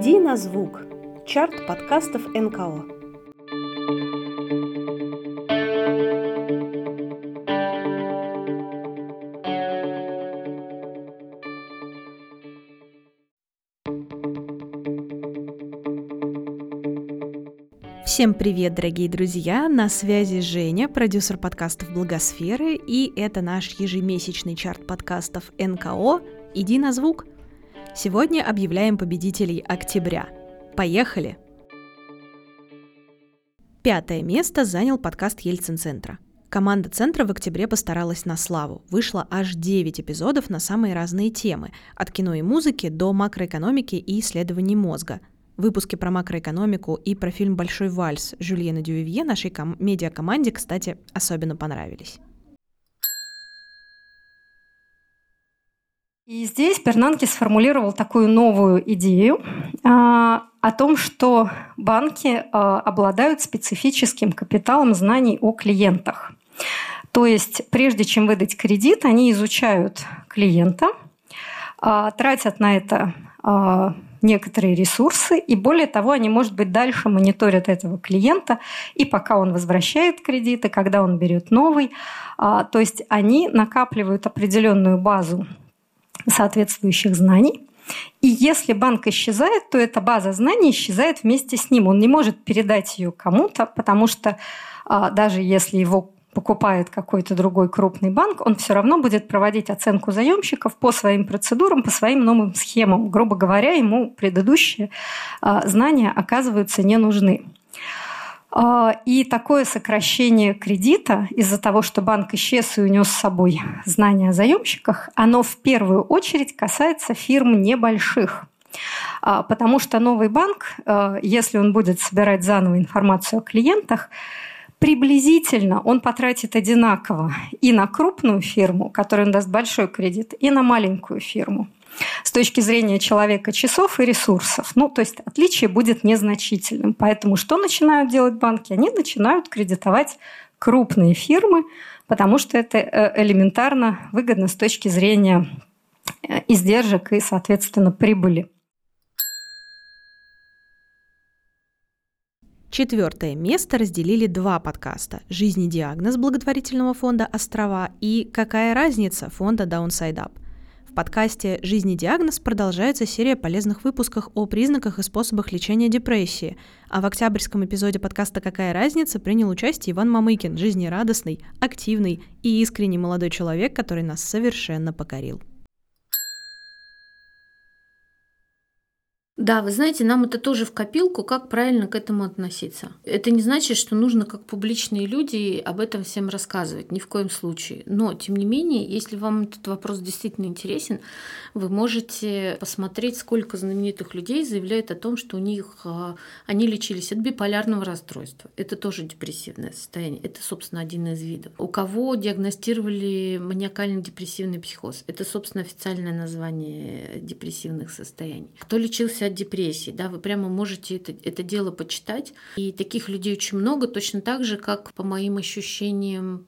Иди на звук. Чарт подкастов НКО. Всем привет, дорогие друзья! На связи Женя, продюсер подкастов Благосферы, и это наш ежемесячный чарт подкастов НКО «Иди на звук». Сегодня объявляем победителей октября. Поехали! Пятое место занял подкаст Ельцин-центра. Команда центра в октябре постаралась на славу. Вышло аж 9 эпизодов на самые разные темы, от кино и музыки до макроэкономики и исследований мозга – Выпуски про макроэкономику и про фильм «Большой вальс» Жюльена Дювивье нашей ком- медиакоманде, кстати, особенно понравились. И здесь Бернанке сформулировал такую новую идею а, о том, что банки а, обладают специфическим капиталом знаний о клиентах. То есть прежде чем выдать кредит, они изучают клиента, а, тратят на это а, некоторые ресурсы, и более того, они, может быть, дальше мониторят этого клиента, и пока он возвращает кредиты, когда он берет новый. А, то есть они накапливают определенную базу соответствующих знаний. И если банк исчезает, то эта база знаний исчезает вместе с ним. Он не может передать ее кому-то, потому что а, даже если его покупает какой-то другой крупный банк, он все равно будет проводить оценку заемщиков по своим процедурам, по своим новым схемам. Грубо говоря, ему предыдущие а, знания оказываются не нужны. А, и такое сокращение кредита из-за того, что банк исчез и унес с собой знания о заемщиках, оно в первую очередь касается фирм небольших. А, потому что новый банк, если он будет собирать заново информацию о клиентах, приблизительно он потратит одинаково и на крупную фирму, которой он даст большой кредит, и на маленькую фирму с точки зрения человека часов и ресурсов. Ну, то есть отличие будет незначительным. Поэтому что начинают делать банки? Они начинают кредитовать крупные фирмы, потому что это э, элементарно выгодно с точки зрения э, издержек и, соответственно, прибыли. Четвертое место разделили два подкаста «Жизнь диагноз» благотворительного фонда «Острова» и «Какая разница» фонда Downside Up. В подкасте «Жизнь диагноз» продолжается серия полезных выпусков о признаках и способах лечения депрессии, а в октябрьском эпизоде подкаста «Какая разница» принял участие Иван Мамыкин, жизнерадостный, активный и искренний молодой человек, который нас совершенно покорил. Да, вы знаете, нам это тоже в копилку, как правильно к этому относиться. Это не значит, что нужно как публичные люди об этом всем рассказывать, ни в коем случае. Но, тем не менее, если вам этот вопрос действительно интересен, вы можете посмотреть, сколько знаменитых людей заявляют о том, что у них а, они лечились от биполярного расстройства. Это тоже депрессивное состояние. Это, собственно, один из видов. У кого диагностировали маниакально-депрессивный психоз. Это, собственно, официальное название депрессивных состояний. Кто лечился от депрессии, да, вы прямо можете это, это дело почитать. И таких людей очень много, точно так же, как по моим ощущениям,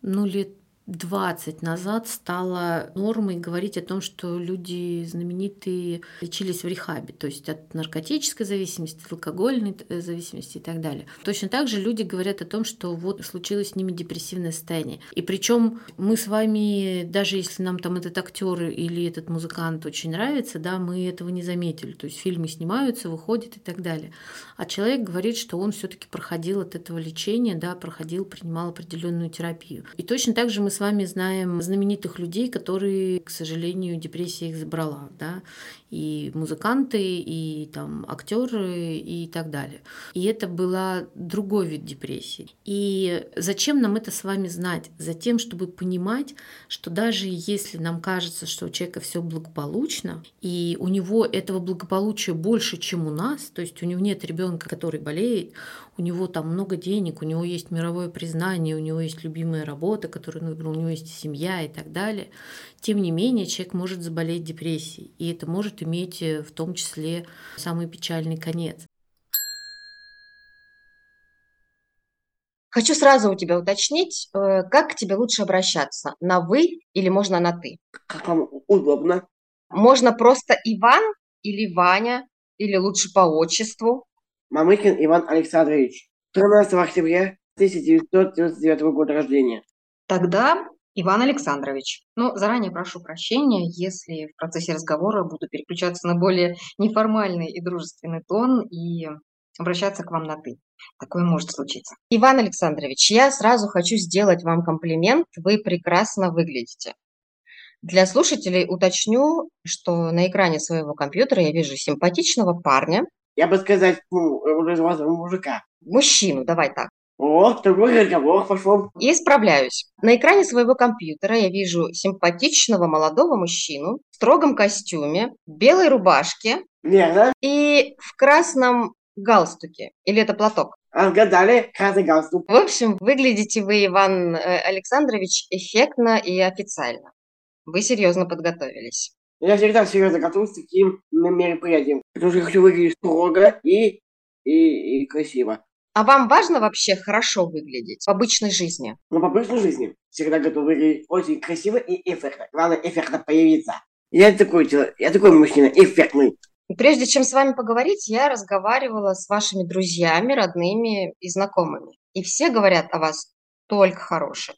ну, лет 20 назад стало нормой говорить о том, что люди знаменитые лечились в рехабе, то есть от наркотической зависимости, от алкогольной э, зависимости и так далее. Точно так же люди говорят о том, что вот случилось с ними депрессивное состояние. И причем мы с вами, даже если нам там этот актер или этот музыкант очень нравится, да, мы этого не заметили. То есть фильмы снимаются, выходят и так далее. А человек говорит, что он все-таки проходил от этого лечения, да, проходил, принимал определенную терапию. И точно так же мы с вами знаем знаменитых людей, которые, к сожалению, депрессия их забрала, да, и музыканты, и там актеры и так далее. И это была другой вид депрессии. И зачем нам это с вами знать? Затем, чтобы понимать, что даже если нам кажется, что у человека все благополучно, и у него этого благополучия больше, чем у нас, то есть у него нет ребенка, который болеет, у него там много денег, у него есть мировое признание, у него есть любимая работа, которую он выбрал, у него есть семья и так далее. Тем не менее, человек может заболеть депрессией, и это может иметь э, в том числе самый печальный конец. Хочу сразу у тебя уточнить, э, как к тебе лучше обращаться? На «вы» или можно на «ты»? Как вам удобно. Можно просто Иван или Ваня, или лучше по отчеству? Мамыкин Иван Александрович. 13 октября 1999 года рождения. Тогда Иван Александрович. Ну, заранее прошу прощения, если в процессе разговора буду переключаться на более неформальный и дружественный тон и обращаться к вам на «ты». Такое может случиться. Иван Александрович, я сразу хочу сделать вам комплимент. Вы прекрасно выглядите. Для слушателей уточню, что на экране своего компьютера я вижу симпатичного парня. Я бы сказать, ну, мужика. Мужчину, давай так. О, такой разговор пошел. И справляюсь. На экране своего компьютера я вижу симпатичного молодого мужчину в строгом костюме, белой рубашке Верно. и в красном галстуке. Или это платок? Отгадали. Красный галстук. В общем, выглядите вы, Иван э, Александрович, эффектно и официально. Вы серьезно подготовились. Я всегда серьезно готовлюсь к таким мероприятиям. Потому что я хочу выглядеть строго и, и, и красиво. А вам важно вообще хорошо выглядеть в обычной жизни? Но по обычной жизни всегда готов выглядеть очень красиво и эффектно. Главное, эффектно появиться. Я такой человек, я такой мужчина, эффектный. И прежде чем с вами поговорить, я разговаривала с вашими друзьями, родными и знакомыми. И все говорят о вас только хорошее.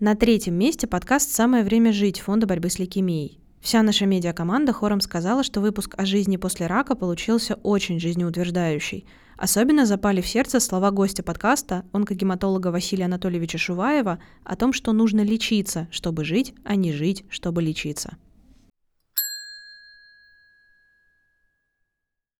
На третьем месте подкаст «Самое время жить» Фонда борьбы с лейкемией. Вся наша медиакоманда хором сказала, что выпуск о жизни после рака получился очень жизнеутверждающий. Особенно запали в сердце слова гостя подкаста, онкогематолога Василия Анатольевича Шуваева, о том, что нужно лечиться, чтобы жить, а не жить, чтобы лечиться.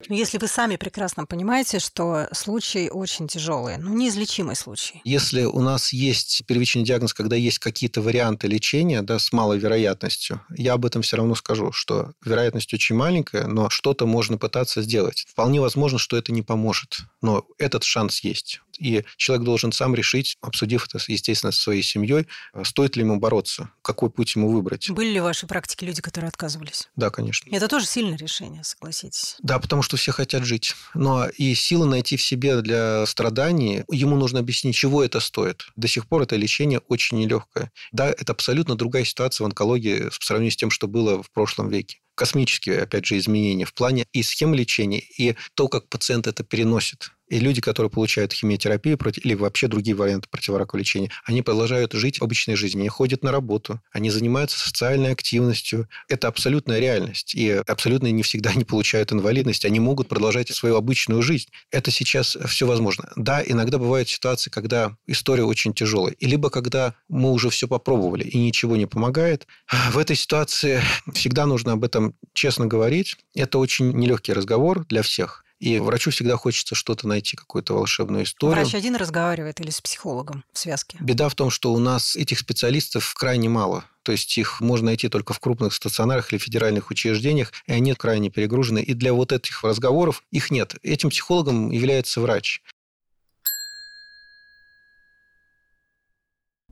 Если вы сами прекрасно понимаете, что случай очень тяжелый, ну, неизлечимый случай. Если у нас есть первичный диагноз, когда есть какие-то варианты лечения да, с малой вероятностью, я об этом все равно скажу, что вероятность очень маленькая, но что-то можно пытаться сделать. Вполне возможно, что это не поможет, но этот шанс есть. И человек должен сам решить, обсудив это, естественно, со своей семьей, стоит ли ему бороться, какой путь ему выбрать. Были ли в вашей практике люди, которые отказывались? Да, конечно. Это тоже сильное решение, согласитесь. Да, потому что все хотят жить. Но и силы найти в себе для страданий, ему нужно объяснить, чего это стоит. До сих пор это лечение очень нелегкое. Да, это абсолютно другая ситуация в онкологии по сравнению с тем, что было в прошлом веке космические, опять же, изменения в плане и схем лечения, и то, как пациент это переносит. И люди, которые получают химиотерапию или вообще другие варианты противоракового лечения, они продолжают жить обычной жизнью, они ходят на работу, они занимаются социальной активностью. Это абсолютная реальность. И абсолютно не всегда они получают инвалидность, они могут продолжать свою обычную жизнь. Это сейчас все возможно. Да, иногда бывают ситуации, когда история очень тяжелая. И либо когда мы уже все попробовали и ничего не помогает. В этой ситуации всегда нужно об этом честно говорить. Это очень нелегкий разговор для всех. И врачу всегда хочется что-то найти, какую-то волшебную историю. Врач один разговаривает или с психологом в связке? Беда в том, что у нас этих специалистов крайне мало. То есть их можно найти только в крупных стационарах или федеральных учреждениях, и они крайне перегружены. И для вот этих разговоров их нет. Этим психологом является врач.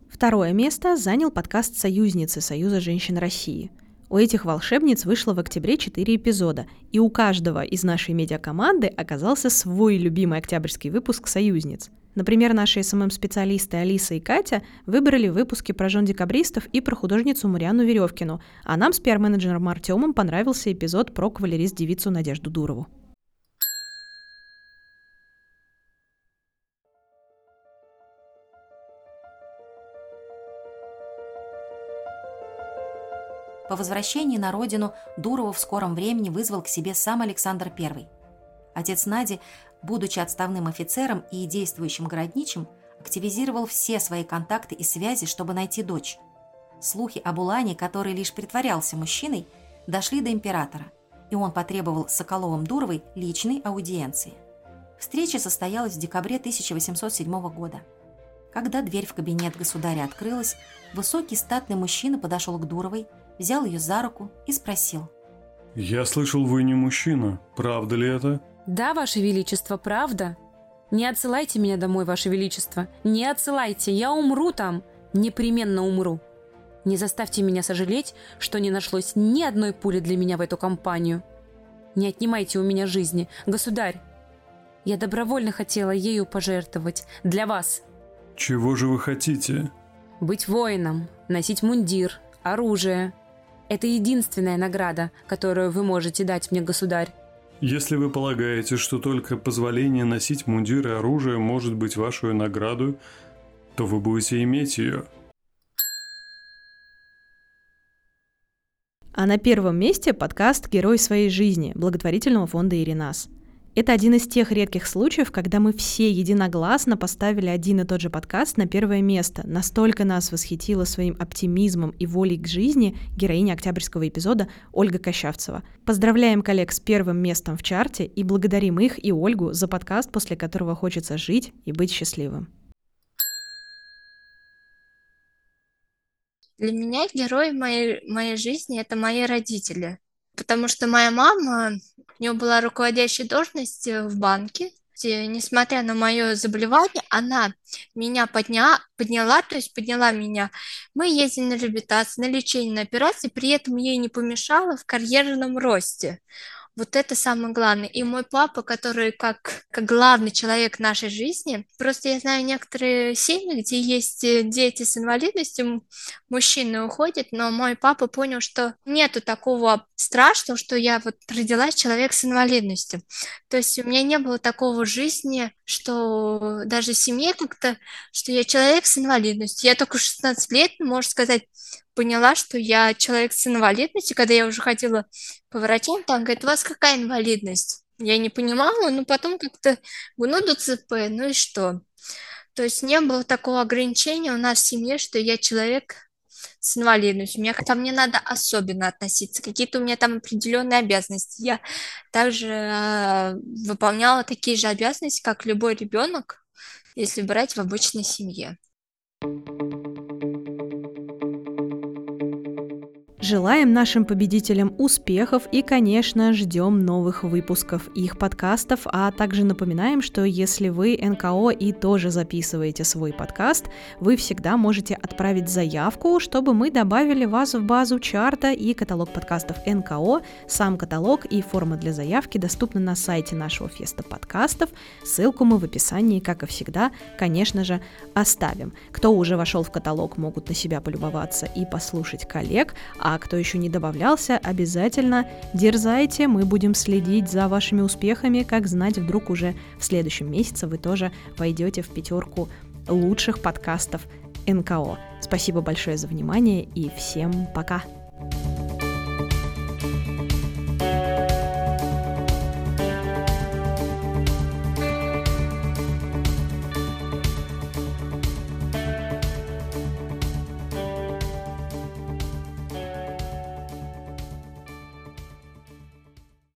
Второе место занял подкаст «Союзницы» Союза женщин России – у этих волшебниц вышло в октябре 4 эпизода, и у каждого из нашей медиакоманды оказался свой любимый октябрьский выпуск «Союзниц». Например, наши СММ-специалисты Алиса и Катя выбрали выпуски про жен декабристов и про художницу Марианну Веревкину, а нам с пиар-менеджером Артемом понравился эпизод про кавалерист-девицу Надежду Дурову. По возвращении на родину Дурова в скором времени вызвал к себе сам Александр I. Отец Нади, будучи отставным офицером и действующим городничим, активизировал все свои контакты и связи, чтобы найти дочь. Слухи об Улане, который лишь притворялся мужчиной, дошли до императора, и он потребовал Соколовым Дуровой личной аудиенции. Встреча состоялась в декабре 1807 года. Когда дверь в кабинет государя открылась, высокий статный мужчина подошел к Дуровой, взял ее за руку и спросил. «Я слышал, вы не мужчина. Правда ли это?» «Да, Ваше Величество, правда. Не отсылайте меня домой, Ваше Величество. Не отсылайте, я умру там. Непременно умру. Не заставьте меня сожалеть, что не нашлось ни одной пули для меня в эту компанию. Не отнимайте у меня жизни, государь. Я добровольно хотела ею пожертвовать. Для вас». «Чего же вы хотите?» «Быть воином, носить мундир, оружие. Это единственная награда, которую вы можете дать мне, государь. Если вы полагаете, что только позволение носить мундир и оружие может быть вашей наградой, то вы будете иметь ее. А на первом месте подкаст «Герой своей жизни» благотворительного фонда «Иринас». Это один из тех редких случаев, когда мы все единогласно поставили один и тот же подкаст на первое место. Настолько нас восхитила своим оптимизмом и волей к жизни героиня октябрьского эпизода Ольга Кощавцева. Поздравляем коллег с первым местом в чарте и благодарим их и Ольгу за подкаст, после которого хочется жить и быть счастливым. Для меня герой моей, моей жизни – это мои родители. Потому что моя мама, у нее была руководящая должность э, в банке, где, несмотря на мое заболевание, она меня подня, подняла, то есть подняла меня. Мы ездили на реабилитацию, на лечение, на операции, при этом ей не помешало в карьерном росте. Вот это самое главное. И мой папа, который как, как главный человек нашей жизни, просто я знаю некоторые семьи, где есть э, дети с инвалидностью, мужчины уходят, но мой папа понял, что нету такого страшного, что я вот родилась человек с инвалидностью. То есть у меня не было такого в жизни, что даже в семье как-то, что я человек с инвалидностью. Я только 16 лет, можно сказать, поняла, что я человек с инвалидностью, когда я уже ходила по врачам, там говорит, у вас какая инвалидность? Я не понимала, но потом как-то, ну, ДЦП, ну и что? То есть не было такого ограничения у нас в семье, что я человек с инвалидностью. Мне, ко мне надо особенно относиться. Какие-то у меня там определенные обязанности. Я также э, выполняла такие же обязанности, как любой ребенок, если брать в обычной семье. Желаем нашим победителям успехов и, конечно, ждем новых выпусков их подкастов, а также напоминаем, что если вы НКО и тоже записываете свой подкаст, вы всегда можете отправить заявку, чтобы мы добавили вас в базу чарта и каталог подкастов НКО. Сам каталог и форма для заявки доступны на сайте нашего феста подкастов. Ссылку мы в описании, как и всегда, конечно же, оставим. Кто уже вошел в каталог, могут на себя полюбоваться и послушать коллег, а а кто еще не добавлялся, обязательно дерзайте, мы будем следить за вашими успехами, как знать, вдруг уже в следующем месяце вы тоже войдете в пятерку лучших подкастов НКО. Спасибо большое за внимание и всем пока!